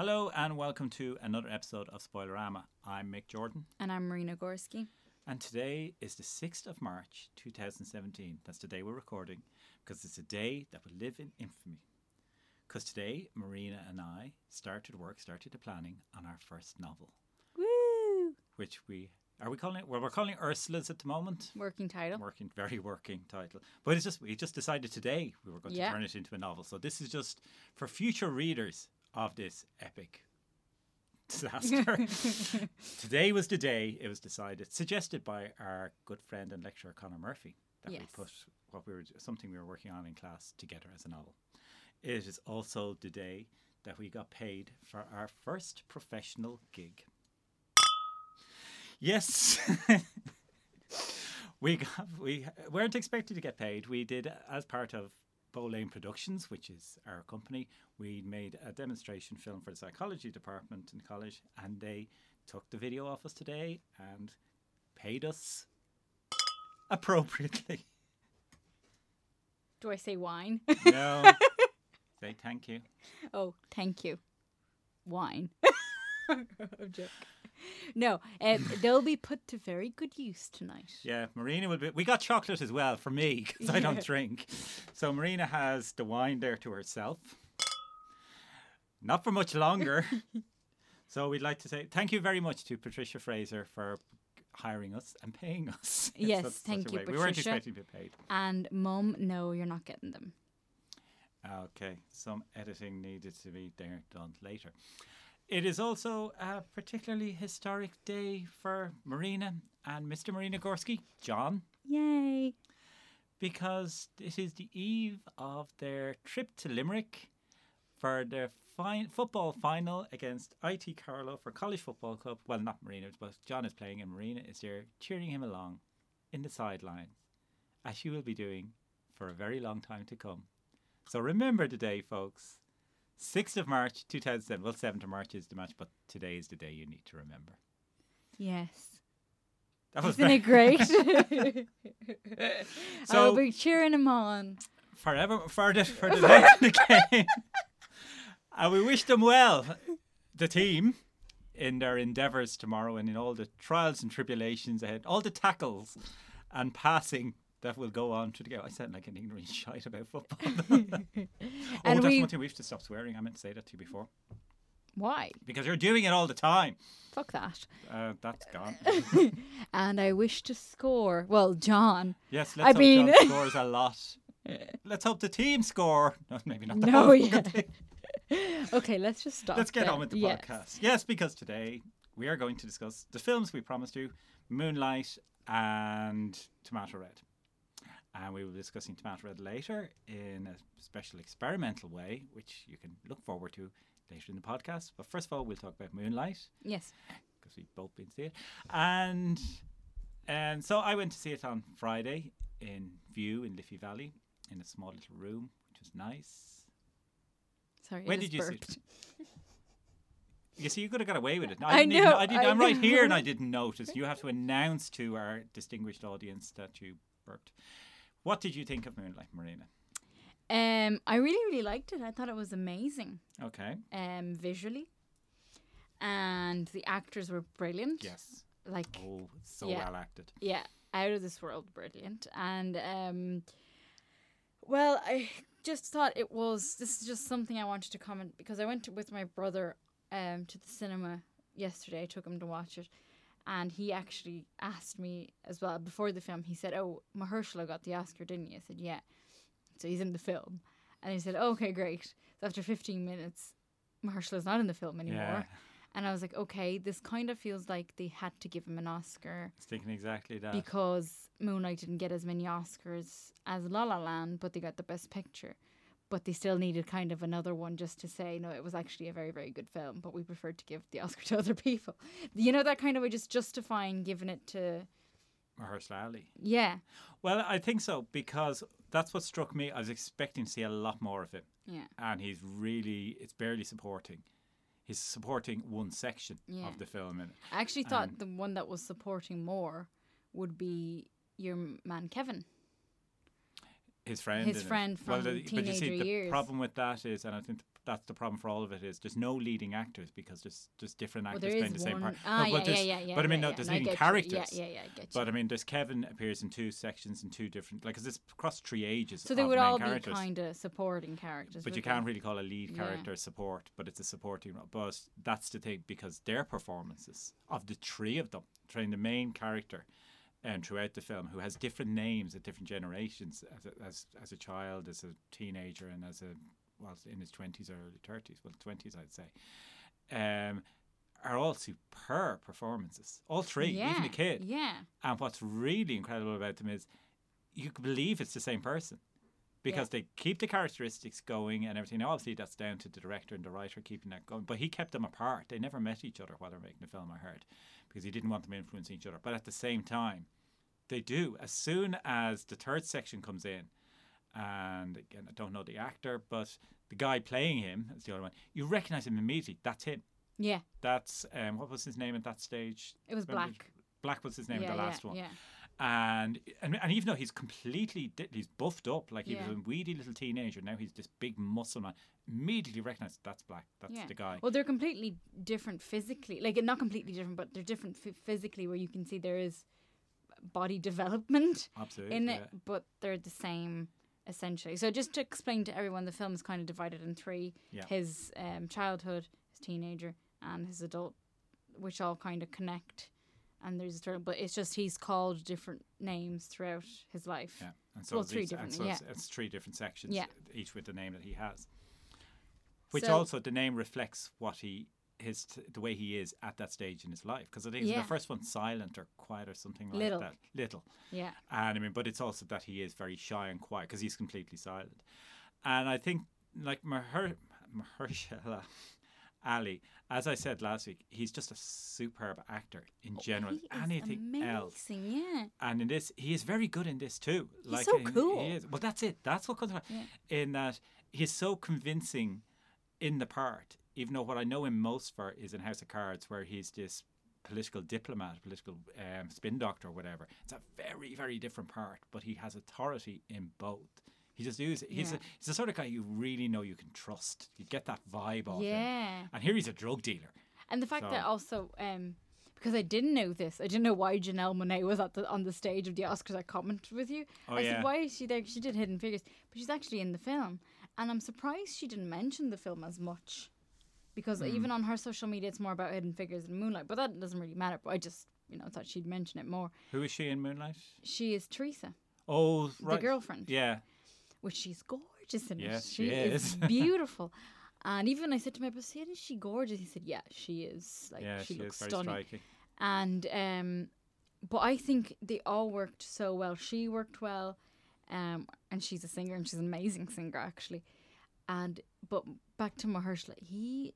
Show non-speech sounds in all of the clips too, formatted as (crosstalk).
Hello and welcome to another episode of Spoilerama. I'm Mick Jordan, And I'm Marina Gorski. and today is the 6th of March 2017. That's the day we're recording because it's a day that will live in infamy. Because today, Marina and I started work, started the planning on our first novel, Woo! which we are we calling it? Well, we're calling it Ursula's at the moment. Working title. Working, very working title. But it's just we just decided today we were going Yeah. to turn it into a novel. So this is just for future readers of this epic disaster. (laughs) today was the day it was decided, suggested by our good friend and lecturer Conor Murphy, that we Yes. put what we were something we were working on in class together as a novel. It is also the day that we got paid for our first professional gig. Yes. (laughs) we got we weren't expected to get paid. We did as part of Bow Lane Productions, which is our company. We made a demonstration film for the psychology department in college, and they took the video off us today and paid us appropriately. Do I say wine? No, (laughs) say thank you. oh, thank you. Wine. (laughs) I'm joking. No, um, they'll be put to very good use tonight. Yeah, Marina will be. We got chocolate as well for me (laughs) because I don't drink. So Marina has the wine there to herself. Not for much longer. (laughs) so we'd like to say thank you very much to Patricia Fraser for hiring us and paying us. (laughs) Yes, such- such thank a you, way. We weren't Patricia. expecting to be paid. And mum, no, you're not getting them. Okay, some editing needed to be there done later. It is also a particularly historic day for Marina and Mr. Marina Gorski, John. Yay. because it is the eve of their trip to Limerick for their fi- football final against IT Carlow for College Football Club. Well, not Marina, but John is playing, and Marina is there cheering him along in the sidelines, as she will be doing for a very long time to come. So remember the day, folks. 6th of March 2007. Well, 7th of March is the match, but today is the day you need to remember. Yes. That was Isn't it great? (laughs) (laughs) So- I'll be cheering him on. forever for the for the next game. (laughs) And we wish them well, the team, in their endeavours tomorrow and in all the trials and tribulations ahead, all the tackles and passing that will go on to the game. I sound like an ignorant (laughs) shite about football. (laughs) (laughs) oh, And that's we- one thing we have to stop swearing. I meant to say that to you before Why? because you're doing it all the time. Fuck that. Uh, that's gone. And I wish to score. Well, John. Yes, I let's hope mean- John scores a lot. Let's hope the team score. No, maybe not. The No, yeah. Okay, let's just stop. Let's get on with the Yes. podcast. Yes, because today we are going to discuss the films we promised you Moonlight and Tomato Red. And we will be discussing Tomato Red later in a special experimental way, which you can look forward to later in the podcast. But first of all, we'll talk about Moonlight Yes. because we've both been to see it. And and so I went to see it on Friday in Vue in Liffey Valley in a small little room, which was nice. Sorry. I When did you see burped. You see, you could have got away with it. No, I didn't even- know, I didn't, I I'm right here, and. I (laughs) didn't notice. You have to announce to our distinguished audience that you burped. What did you think of Moonlight, Marina? Um, I really, really liked it. I thought it was amazing. Okay. Um, visually, and the actors were brilliant. Yes. Like, Oh, so Yeah. well acted. yeah, out of this world, brilliant. And um, well, I just thought it was. This is just something I wanted to comment because I went to, with my brother um to the cinema yesterday. I took him to watch it, and he actually asked me as well before the film. He said, "Oh, Mahershala got the Oscar, didn't you?" I said, "Yeah." So he's in the film, and he said, oh, "Okay, great." So after 15 minutes, Mahershala's not in the film anymore. Yeah. And I was like, okay, this kind of feels like they had to give him an Oscar I was thinking exactly that. because Moonlight didn't get as many Oscars as La La Land, but they got the Best Picture. But they still needed kind of another one just to say, no, it was actually a very, very good film, but we preferred to give the (laughs) Oscar to other people. You know, that kind of way, just justifying giving it to, Mahershala Ali. yeah, Well, I think so because that's what struck me. I was expecting to see a lot more of it, yeah, and he's really, it's barely supporting. He's supporting one section Yeah. of the film. And I actually thought the one that was supporting more would be your man Kevin. His friend. His in it. friend well, from the, but you see, the years. problem with that is, and I think that's the problem for all of it is there's no leading actors because there's just different actors there playing the same part. Ah, No, yeah, but yeah, yeah, yeah. but I mean, no, there's No, leading get you. characters. Yeah, yeah, yeah. I But I mean, there's Kevin appears in two sections in two different like, cause it's across three ages. So they would all characters. be kind of supporting characters. But you can't really call a lead character support, but it's a supporting role. But that's the thing because their performances of the three of them, trying the main character, and throughout the film, who has different names at different generations, as a, as as a child, as a teenager, and as a well in his twenties or early thirties, well twenties I'd say, um, are all superb performances. All three, yeah, even the kid. Yeah. And what's really incredible about them is you believe it's the same person because they keep the characteristics going and everything. Now, obviously, that's down to the director and the writer keeping that going. But he kept them apart. They never met each other while they're making the film, I heard, because he didn't want them influencing each other. But at the same time, they do. As soon as the third section comes in, and again, I don't know the actor, but the guy playing him is the other one, you recognize him immediately. That's him. Yeah. That's, um, what was his name at that stage? It was Remember- black. Black was his name, yeah, the yeah, last one Yeah. And and and even though he's completely di- he's buffed up like he Yeah. was a weedy little teenager now he's this big muscle man immediately recognized that's black that's Yeah. the guy Well, they're completely different physically. Like, not completely different, but they're different f- physically, where you can see there is body development absolutely in yeah. it, but they're the same essentially. So, just to explain to everyone, the film is kind of divided in three Yeah. his um, childhood, his teenager, and his adult, which all kind of connect. And there's a third, but it's just he's called different names throughout his life. yeah and so Well, three and different, so yeah. it's, it's three different sections Yeah. each with the name that he has which So- also the name reflects what he his t- the way he is at that stage in his life because I think Yeah. the first one's silent or quiet or something like Little. that little Yeah. And I mean, but it's also that he is very shy and quiet because he's completely silent. And I think, like Maher- Mahershala Ali, as I said last week, he's just a superb actor in general. Oh, He is Anything else. amazing, Yeah. And in this, he is very good in this too. Like so he- cool. He is. Well, that's it. That's what comes. Yeah. In that he's so convincing in the part. Even though what I know him most for is in House of Cards, where he's this political diplomat, political um, spin doctor, or whatever. It's a very, very different part, but he has authority in both. He just uses. He's, Yeah. a, he's the sort of guy you really know you can trust. You get that vibe off him. Yeah. And here he's a drug dealer. And the fact that also, um, because I didn't know this, I didn't know why Janelle Monáe was at the on the stage of the Oscars. I commented with you. Oh, I yeah. said, "Why is she there? She did Hidden Figures, but she's actually in the film." And I'm surprised she didn't mention the film as much, because Hmm. even on her social media, it's more about Hidden Figures and Moonlight. But that doesn't really matter. But I just, you know, thought she'd mention it more. Who is she in Moonlight? She is Teresa, Oh, right. the girlfriend. Yeah. Which she's gorgeous in Yes, it. she is is. (laughs) beautiful. And even I said to my boss, "Isn't she gorgeous?" He said, "Yeah, she is. Like yeah, she, she, looks stunning." striking. And um, but I think they all worked so well. She worked well, um, and she's a singer and she's an amazing singer actually. And but back to Mahershala, he,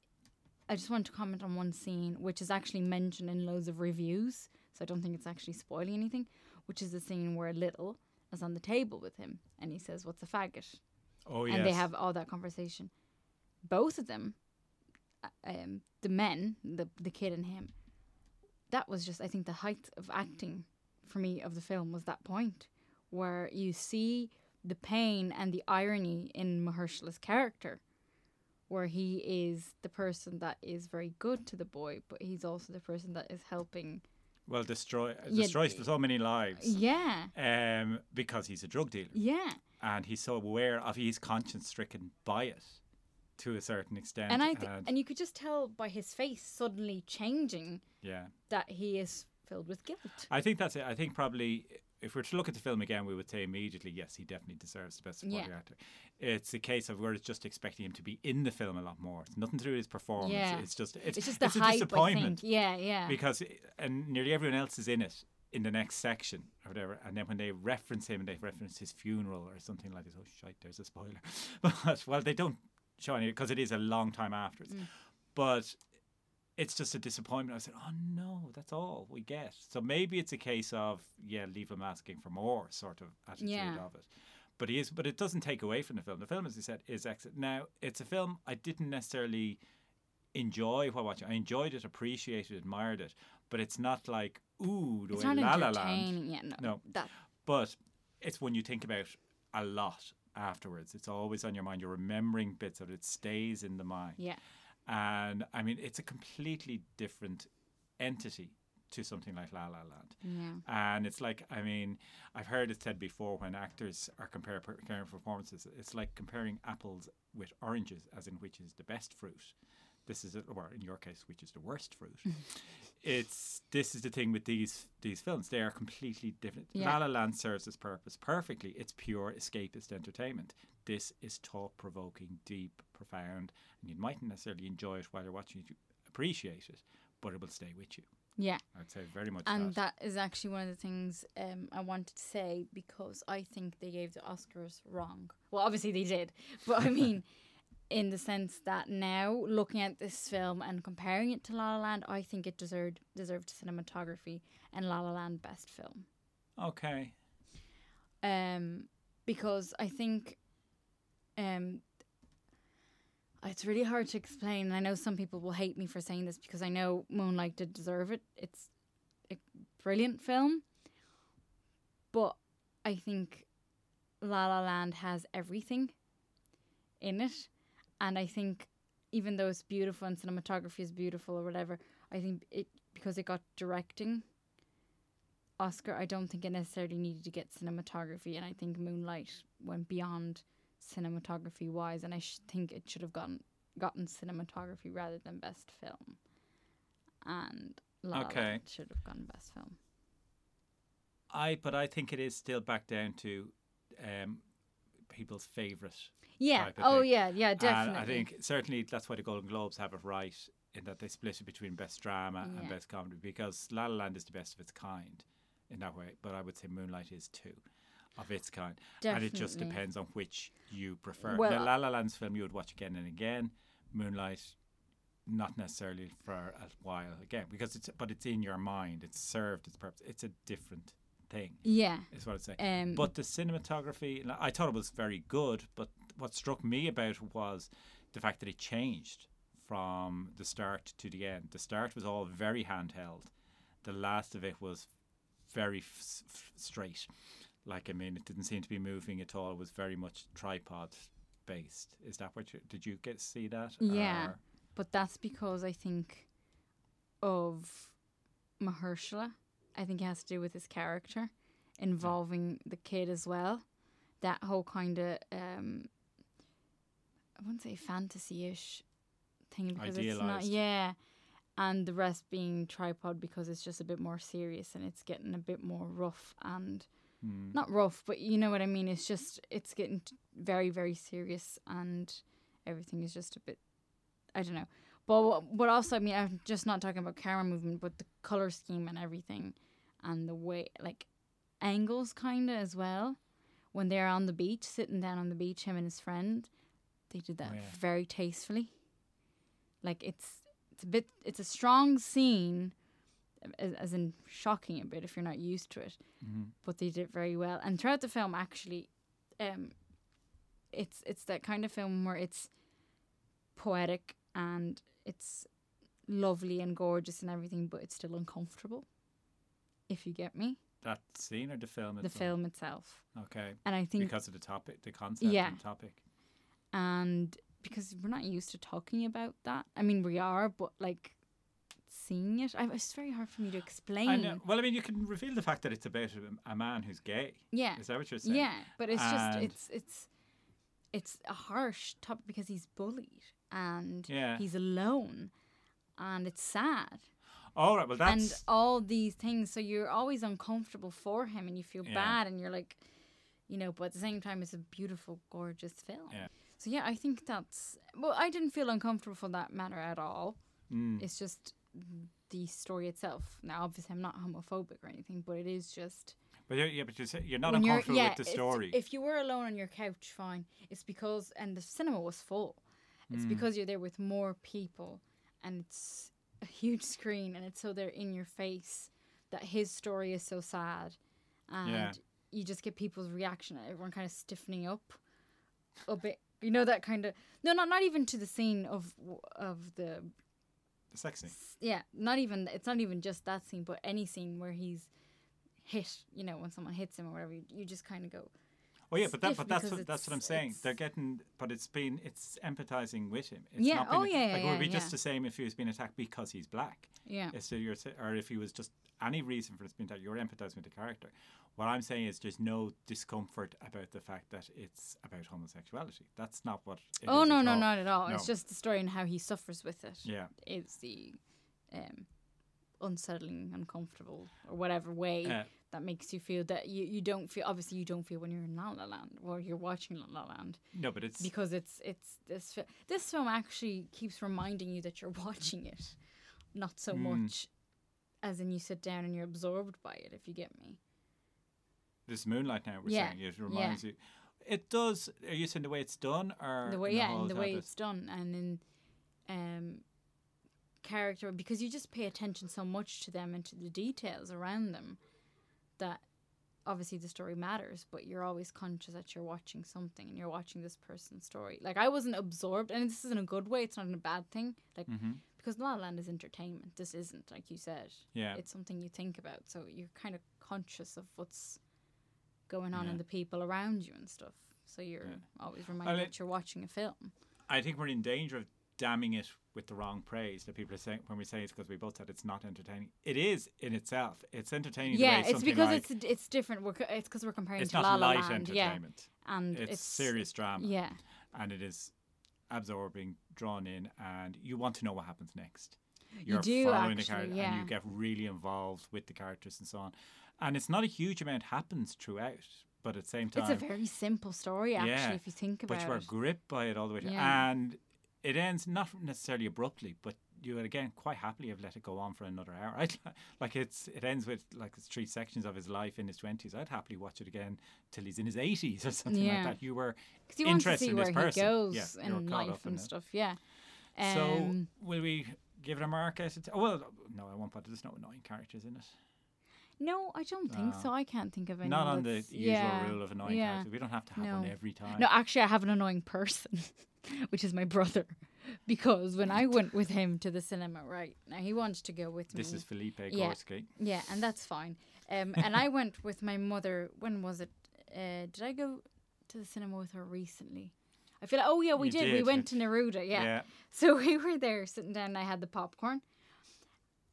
I just want to comment on one scene which is actually mentioned in loads of reviews, so I don't think it's actually spoiling anything. Which is the scene where Little on the table with him and he says, "What's a faggot?" Oh, yes. and they have all that conversation. Both of them, uh, um, the men, the the kid and him, that was just I think the height of acting for me of the film was that point where you see the pain and the irony in Mahershala's character, where he is the person that is very good to the boy, but he's also the person that is helping. Well, destroy Yeah, destroys so many lives. Yeah, Um, because he's a drug dealer yeah. and he's so aware of he's conscience stricken by it to a certain extent. And I th- and you could just tell by his face suddenly changing yeah, that he is filled with guilt. I think that's it. I think probably if we were to look at the film again, we would say immediately, yes, he definitely deserves the best supporting Yeah. actor. It's a case of we're just expecting him to be in the film a lot more. It's nothing to do with his performance. Yeah. It's just it's, It's just the it's a hype, I disappointment. Yeah, yeah. because and nearly everyone else is in it in the next section or whatever. And then when they reference him and they reference his funeral or something like this, oh shite, there's a spoiler. (laughs) But well, they don't show any because it is a long time afterwards. Mm. But it's just a disappointment. I said, oh no, that's all we get. So maybe it's a case of yeah, leave him asking for more sort of attitude Yeah. of it. But he is, but it doesn't take away from the film. The film, as you said, is excellent. Now, it's a film I didn't necessarily enjoy while watching. I enjoyed it, appreciated, admired it, but it's not like ooh, the it's way not La La Land. Yeah, no. No. That But it's when you think about a lot afterwards. It's always on your mind. You're remembering bits of it. It stays in the mind. Yeah. And I mean, it's a completely different entity to something like La La Land. Yeah. And it's like, I mean, I've heard it said before when actors are compare, comparing performances, it's like comparing apples with oranges, as in which is the best fruit. This is, it, or in your case, which is the worst fruit. (laughs) it's this is the thing with these these films; they are completely different. Yeah. La La Land serves its purpose perfectly. It's pure escapist entertainment. This is thought provoking, deep, profound, and you mightn't necessarily enjoy it while you're watching it, you appreciate it, but it will stay with you. Yeah. I'd say very much And that. that is actually one of the things um, I wanted to say because I think they gave the Oscars wrong. Well, obviously they did, but I (laughs) mean, in the sense that now looking at this film and comparing it to La La Land, I think it deserved deserved cinematography and La La Land best film. Okay. Um, because I think, um, it's really hard to explain. I know some people will hate me for saying this because I know Moonlight did deserve it. It's a brilliant film, but I think La La Land has everything in it, and I think even though it's beautiful and cinematography is beautiful or whatever, I think it because it got directing Oscar, I don't think it necessarily needed to get cinematography, and I think Moonlight went beyond cinematography wise, and I sh- think it should have gotten gotten cinematography rather than best film, and La La Okay. Land should have gotten best film. I but I think it is still back down to um, people's favourite. Yeah. Oh thing. yeah. Yeah. Definitely. And I think certainly that's why the Golden Globes have it right in that they split it between best drama and best comedy because La La Land is the best of its kind in that way. But I would say Moonlight is too of its kind, and it just depends on which you prefer. Well, now, La uh La Land's film you would watch again and again. Moonlight. Not necessarily for a while again, because it's but it's in your mind. It's served its purpose. It's a different thing Yeah. is what I'd say. Um, but the cinematography, I thought it was very good. But what struck me about it was the fact that it changed from the start to the end. The start was all very handheld. The last of it was very f- f- straight. Like I mean, it didn't seem to be moving at all. It was very much tripod based. Is that what you did? You get see that? Yeah. Or- But that's because I think of Mahershala. I think it has to do with his character involving the kid as well. That whole kind of, um, I wouldn't say fantasy ish thing because it's not, yeah. And the rest being tripod because it's just a bit more serious and it's getting a bit more rough and Hmm. not rough, but you know what I mean. It's just it's getting very very serious and everything is just a bit I don't know. But but also I mean I'm just not talking about camera movement, but the color scheme and everything, and the way like angles kind of as well. When they're on the beach, sitting down on the beach, him and his friend, they did that Oh, yeah. very tastefully. Like it's it's a bit it's a strong scene, as, as in shocking a bit if you're not used to it Mhm. but they did it very well. And throughout the film, actually, um, it's it's that kind of film where it's poetic and it's lovely and gorgeous and everything, but it's still uncomfortable. If you get me, That scene or the film? the itself? film itself, Okay. and I think, Because of the topic, the concept Yeah. and topic. and because we're not used to talking about that. I mean, we are, but like seeing it, I, it's very hard for me to explain. I know. Well, I mean, you can reveal the fact that it's about a, a man who's gay. Yeah, Is that what you're saying? Yeah, but it's just it's it's it's a harsh topic because he's bullied and Yeah. he's alone and it's sad All right. Well, that's and all these things so you're always uncomfortable for him and you feel Yeah. bad and you're like you know but at the same time it's a beautiful gorgeous film Yeah. so yeah i think that's well i didn't feel uncomfortable for that matter at all Mm. it's just the story itself now obviously i'm not homophobic or anything but it is just But you're, yeah, but you're, you're not when you're- uncomfortable yeah, with the story. If you were alone on your couch, fine. It's because and the cinema was full. It's Mm. because you're there with more people, and it's a huge (laughs) screen, and it's so they're in your face that his story is so sad, and Yeah. you just get people's reaction. Everyone kind of stiffening up a bit. You know that kind of no, not not even to the scene of of the the sex scene. yeah, not even it's not even just that scene, but any scene where he's hit. You know, when someone hits him or whatever, you, you just kind of go. Oh yeah, but that but that's what that's what I'm saying. They're getting, but it's been it's empathizing with him. It's Yeah, Not oh, been, yeah, yeah, Like it would be yeah, just the same if he was being attacked because he's black. Yeah. So you're, or if he was just any reason for this being attacked, you're empathizing with the character. What I'm saying is there's no discomfort about the fact that it's about homosexuality. That's not what. it Oh no, no, all. not at all. It's just the story and how he suffers with it. Yeah. It's the um, unsettling, uncomfortable, or whatever way Uh, that makes you feel that you, you don't feel. Obviously, you don't feel when you're in La La Land or you're watching La La Land no, but it's because it's it's this fi- this film actually keeps reminding you that you're (laughs) watching it, not so Mm. much as in you sit down and you're absorbed by it. If you get me. this moonlight now. We're Yeah, saying it reminds you. It does. Are you saying the way it's done, or the way in yeah whole and the way habit? it's done and in um character because you just pay attention so much to them and to the details around them that obviously the story matters but you're always conscious that you're watching something and you're watching this person's story like i wasn't absorbed and this is in a good way it's not in a bad thing like Mhm. because la La land is entertainment this isn't like you said Yeah. it's something you think about so you're kind of conscious of what's going on Yeah. in the people around you and stuff so you're Yeah. always reminded it- that you're watching a film I think we're in danger of damning it with the wrong praise that people are saying when we say it's because we both said it's not entertaining. It is in itself. It's entertaining. the Yeah, way it's because like, it's it's different. We're it's because we're comparing it's to not La La light Land, yeah, and It's, it's, serious drama, Yeah, and it is absorbing, drawn in, and you want to know what happens next. You You're do, following the actually, character, and you get really involved with the characters and so on. And it's not a huge amount happens throughout, but at the same time, it's a very simple story actually. Yeah, if you think about it, but you are gripped by it all the way. through. Yeah. And it ends not necessarily abruptly, but you would again quite happily have let it go on for another hour. (laughs) I'd, like it's it ends with like it's three sections of his life in his twenties. I'd happily watch it again till he's in his eighties or (laughs) something Yeah. like that. You were Because you want to interested see in where this he goes Yeah, in life up in and it. stuff. Yeah. so. Um, Will we give it a mark? Out of t- oh, well, no, I won't. But there's no annoying characters in it. No, I don't think No. so. I can't think of any. Not on the that's- usual yeah, rule of annoying yeah. characters. We don't have to have one No. every time. No, actually, I have an annoying person, (laughs) which is my brother, (laughs) because when I went with him to the cinema, right now he wanted to go with me. this me. is Felipe Yeah. Gorski. Yeah, and that's fine. Um, and I (laughs) went with my mother. When was it? Uh, did I go to the cinema with her recently? I feel like, oh yeah, we You did. We did, went to Neruda. Yeah. yeah. So we were there sitting down. and I had the popcorn,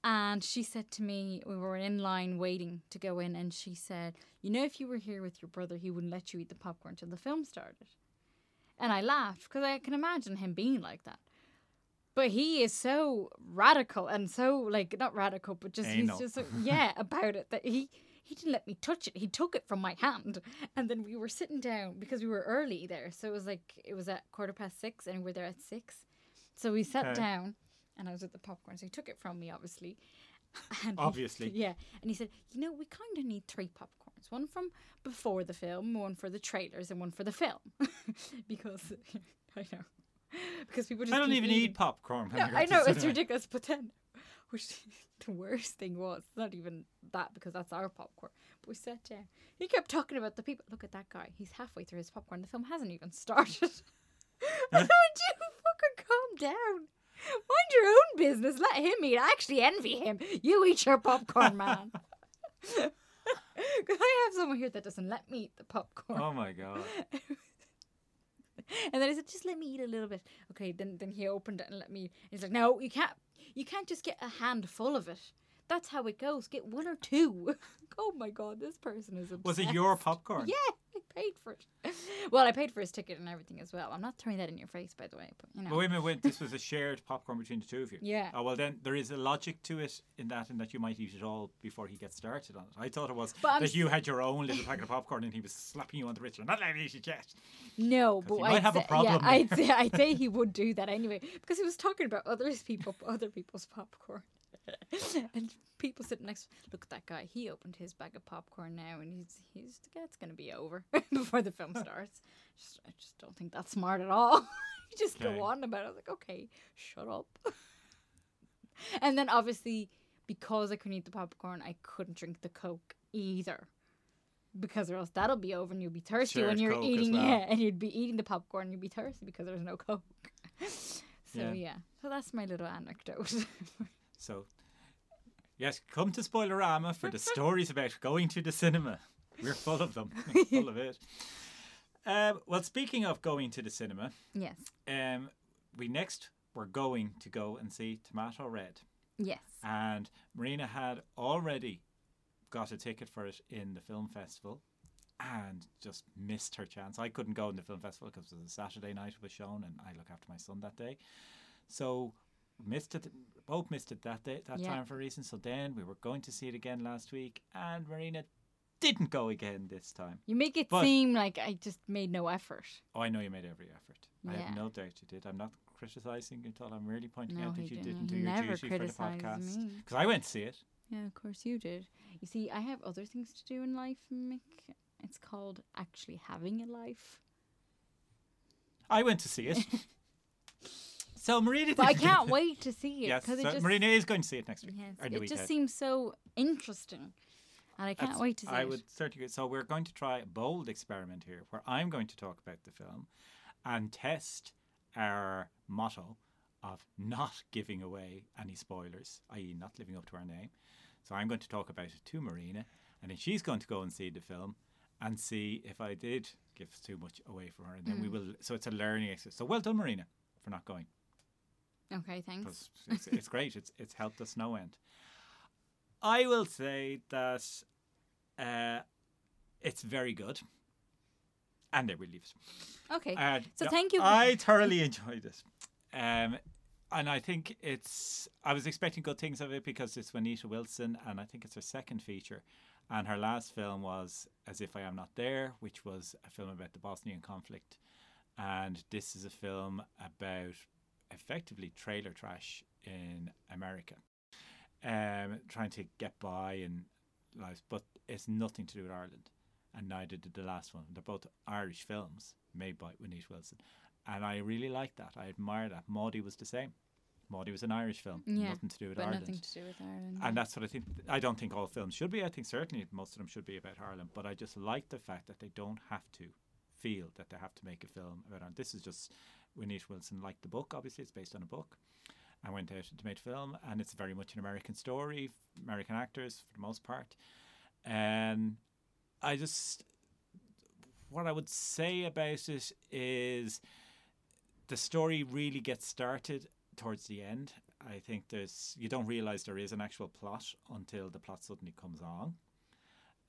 and she said to me, we were in line waiting to go in, and she said, "You know, if you were here with your brother, he wouldn't let you eat the popcorn till the film started." And I laughed because I can imagine him being like that. But he is so radical and so like not radical, but just Anal. he's just so, (laughs) yeah about it that he he didn't let me touch it. He took it from my hand, and then we were sitting down because we were early there, so it was like it was at quarter past six, and we were there at six. So we sat Okay. down, and I was at the popcorn. So he took it from me, obviously. (laughs) And he- Obviously. (laughs) yeah. And he said, you know, we kind of need three popcorns: one from before the film, one for the trailers, and one for the film, (laughs) because I know because people just I don't even eating. eat popcorn. No, go I know it's ridiculous, but then, which the worst thing was not even that because that's our popcorn. But we sat down. He kept talking about the people. Look at that guy. He's halfway through his popcorn. The film hasn't even started. I would you fucking calm down? Mind your own business. Let him eat. I actually envy him. You eat your popcorn, man. Because (laughs) (laughs) I have someone here that doesn't let me eat the popcorn. Oh my god. (laughs) And then I said, just let me eat a little bit. Okay, then then he opened it and let me. He's like, no, you can't. You can't just get a handful of it. That's how it goes. Get one or two. oh my god, this person is obsessed. Was it your popcorn? Yeah, I paid for it. (laughs) Well, I paid for his ticket and everything as well. I'm not throwing that in your face, by the way, but you know. But wait a minute, wait, this was a shared popcorn between the two of you. (laughs) Yeah. Oh well, then there is a logic to it in that, in that you might eat it all before he gets started on it. I thought it was But I'm that you had your own little packet of popcorn and he was slapping you on the wrist. You're not letting me eat it yet. No, but I'd have a say, problem Yeah, I'd say, I'd say he would do that anyway because he was talking about others people, other people's popcorn, (laughs) and people sitting next. Look at that guy. He opened his bag of popcorn now, and he's he's yeah, it's gonna be over (laughs) before the film (laughs) starts. Just, I just don't think that's smart at all. you just Okay. go on about it. I was like, okay, shut up. and then obviously because I couldn't eat the popcorn, I couldn't drink the coke either. Because or else that'll be over and you'll be thirsty when you're Coke eating well. yeah, and you'd be eating the popcorn and you'd be thirsty because there's no coke. so Yeah. yeah. So that's my little anecdote. So, yes, come to Spoilerama for the (laughs) stories about going to the cinema. We're full of them, (laughs) full of it. Uh, well, speaking of going to the cinema, Yes. um, we next were going to go and see Tomato Red. Yes. And Marina had already got a ticket for it in the film festival and just missed her chance. I couldn't go in the film festival because it was a Saturday night it was shown and I look after my son that day. So missed it both missed it that day that Yeah. time for a reason. So then we were going to see it again last week and Marina didn't go again this time. You make it But- seem like I just made no effort. Oh, I know you made every effort. I have no doubt you did. I'm not criticizing you at all. I'm really pointing No, out that you didn't. didn't do your duty for the podcast. Because I went to see it. Yeah, of course you did. You see, I have other things to do in life, Mick. It's called actually having a life. I went to see it. (laughs) so Marina But I can't (laughs) wait to see it Yes, so it just Marina is going to see it next week. yes, it just seems so interesting, and I can't That's- wait to see I it. I would certainly. So we're going to try a bold experiment here, where I'm going to talk about the film and test our motto of not giving away any spoilers, i.e., not living up to our name. So I'm going to talk about it to Marina, and then she's going to go and see the film and see if I did give too much away from her, and then we Mm. will. So it's a learning exercise. So well done, Marina, for not going. Okay, thanks. it's, it's great. It's it's helped us no end. I will say that uh, it's very good, and I will leave it. Okay, Uh, So no, thank you I thoroughly enjoyed it, um, and I think it's. I was expecting good things of it because it's Juanita Wilson, and I think it's her second feature. And her last film was As If I Am Not There, which was a film about the Bosnian conflict. And this is a film about effectively trailer trash in America, um, trying to get by in lives, but it's nothing to do with Ireland, and neither did the last one. They're both Irish films made by Juanita Wilson, and I really like that. I admire that. Maudie was the same. Maudie was an Irish film, Yeah, nothing to do with Ireland. nothing to do with Ireland. And that's what I think. I don't think all films should be. I think certainly most of them should be about Ireland. But I just like the fact that they don't have to feel that they have to make a film about Ireland. This is just Juanita Wilson liked the book. Obviously, it's based on a book. I went out to make film, and it's very much an American story, American actors for the most part. And I just, what I would say about it is the story really gets started towards the end. I think there's you don't realize there is an actual plot until the plot suddenly comes on,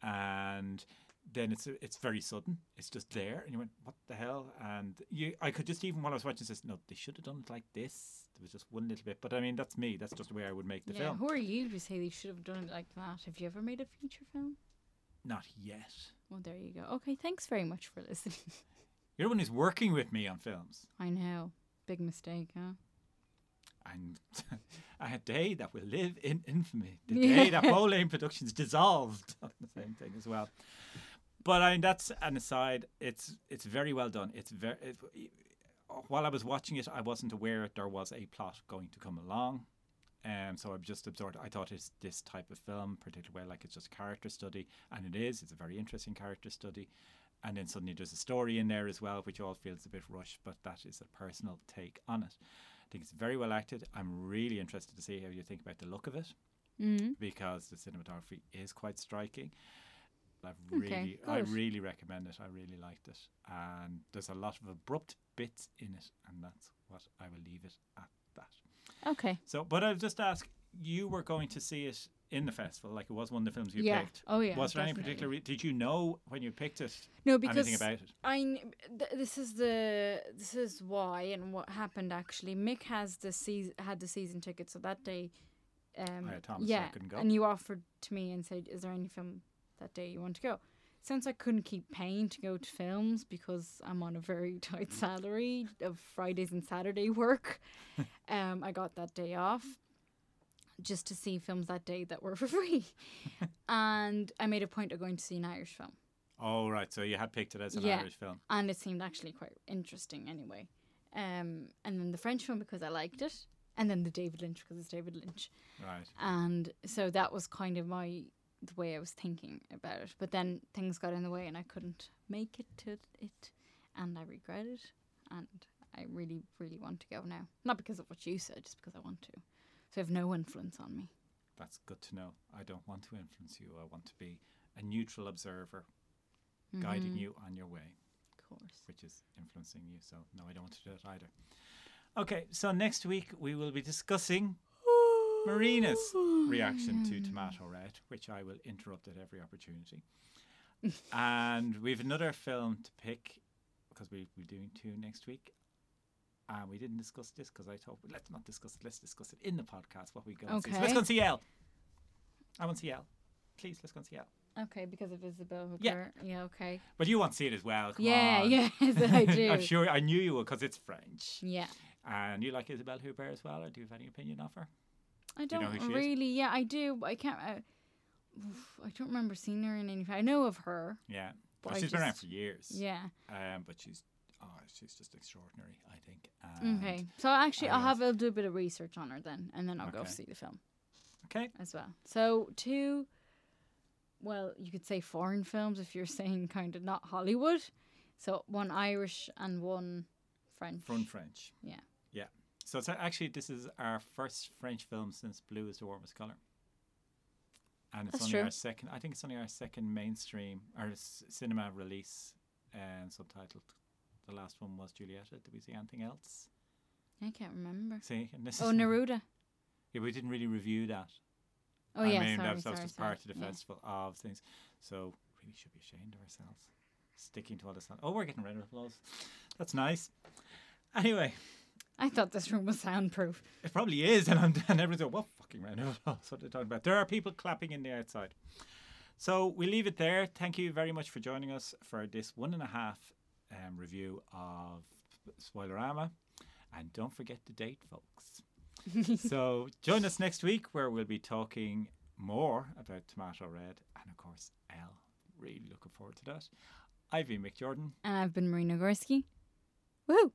and then it's it's very sudden. It's just there, and you went, "What the hell?" And you, I could just even while I was watching this, no, they should have done it like this. There was just one little bit, but I mean, that's me. That's just the way I would make the yeah, film. who are you to say they should have done it like that? Have you ever made a feature film? Not yet. Well, there you go. Okay, thanks very much for listening. (laughs) You're the one who's working with me on films. I know, big mistake, huh? and (laughs) I had a day that will live in infamy. The Yeah. (laughs) day that Bow Lane Productions dissolved the same thing as well. But I mean, that's an aside. It's it's very well done. It's very. It, while I was watching it, I wasn't aware there was a plot going to come along. Um, so I've just absorbed. I thought it's this type of film, particularly where like it's just a character study, and it is. It's a very interesting character study, and then suddenly there's a story in there as well, which all feels a bit rushed, but that is a personal take on it. I think it's very well acted. I'm really interested to see how you think about the look of it Mm-hmm. because the cinematography is quite striking. I've Okay, really, I really recommend it. I really liked it, and there's a lot of abrupt bits in it, and that's what I will leave it at that. Okay. So, but I'll just ask: you were going to see it in the festival, like it was one of the films you yeah. picked. Oh yeah. was there any particular? Re- did you know when you picked it No, because anything about it? I kn- th- this is the this is why and what happened actually. Mick has the season had the season ticket, so that day, um, I had Thomas, so yeah, couldn't go. and you offered to me and said, "Is there any film that day you want to go?" Since I couldn't keep paying to go to films because I'm on a very (laughs) tight salary of Fridays and Saturday work, (laughs) um, I got that day off just to see films that day that were for (laughs) free, and I made a point of going to see an Irish film Oh right, so you had picked it as an Yeah. Irish film. and it seemed actually quite interesting anyway. Um, and then the French film because I liked it, and then the David Lynch because it's David Lynch, Right. and so that was kind of my the way I was thinking about it. But then things got in the way, and I couldn't make it to it, and I regret it, and I really, really want to go now. Not because of what you said, just because I want to. So I have no influence on me. That's good to know. I don't want to influence you. I want to be a neutral observer, guiding Mhm. you on your way. Of course. which is influencing you. So no, I don't want to do it either. Okay, so next week we will be discussing Marina's oh, reaction to Tomato Red, which I will interrupt at every opportunity. (laughs) and we have another film to pick because we, we're doing two next week. And we didn't discuss this because I thought, let's not discuss it. Let's discuss it in the podcast. What we go and see. So let's go and see Elle. I want to see Elle. Please, let's go and see Elle. Okay, because of Isabelle Huppert. Yeah. Yeah. Okay. But you want to see it as well. Come yeah. on. (laughs) Yes, I (laughs) do. I'm sure I knew you would because it's French. Yeah. And you like Isabelle Huppert as well, or do you have any opinion of her? I Do you know don't she is? really. Yeah, I do. But I can't. I, oof, I don't remember seeing her in anything. I know of her. Yeah. But Well, she's been around for years. Yeah. Um, but she's oh, she's just extraordinary, I think. And- Okay. So actually, I'll have I'll do a bit of research on her then, and then I'll go see the film Okay. as well. So two. Well, you could say foreign films if you're (laughs) saying kind of not Hollywood. So one Irish and one French. From French. Yeah. So it's actually this is our first French film since Blue is the warmest color. And it's That's only true. our second. I think it's only our second mainstream or s- cinema release and subtitled. The last one was Julieta. Did we see anything else? I can't remember. See, and (laughs) this Oh, is Neruda. Yeah, we didn't really review that. Oh I yeah, mean, sorry, that was, that was sorry, just sorry. part of the Yeah. festival of things. So really should be ashamed of ourselves. Sticking to all this. Oh, we're getting rid of applause. That's nice. Anyway, I thought this room was soundproof. it probably is, and, I'm, (laughs) and everyone's like, "What fucking of applause? What are they talking about?" There are people clapping in the outside. So we leave it there. Thank you very much for joining us for this one and a half um, review of Spoilerama, and don't forget the date, folks. (laughs) so join us next week where we'll be talking more about Tomato Red and of course Elle. Really looking forward to that. I've been Mick Jordan. And I've been Marina Gorski. Woo!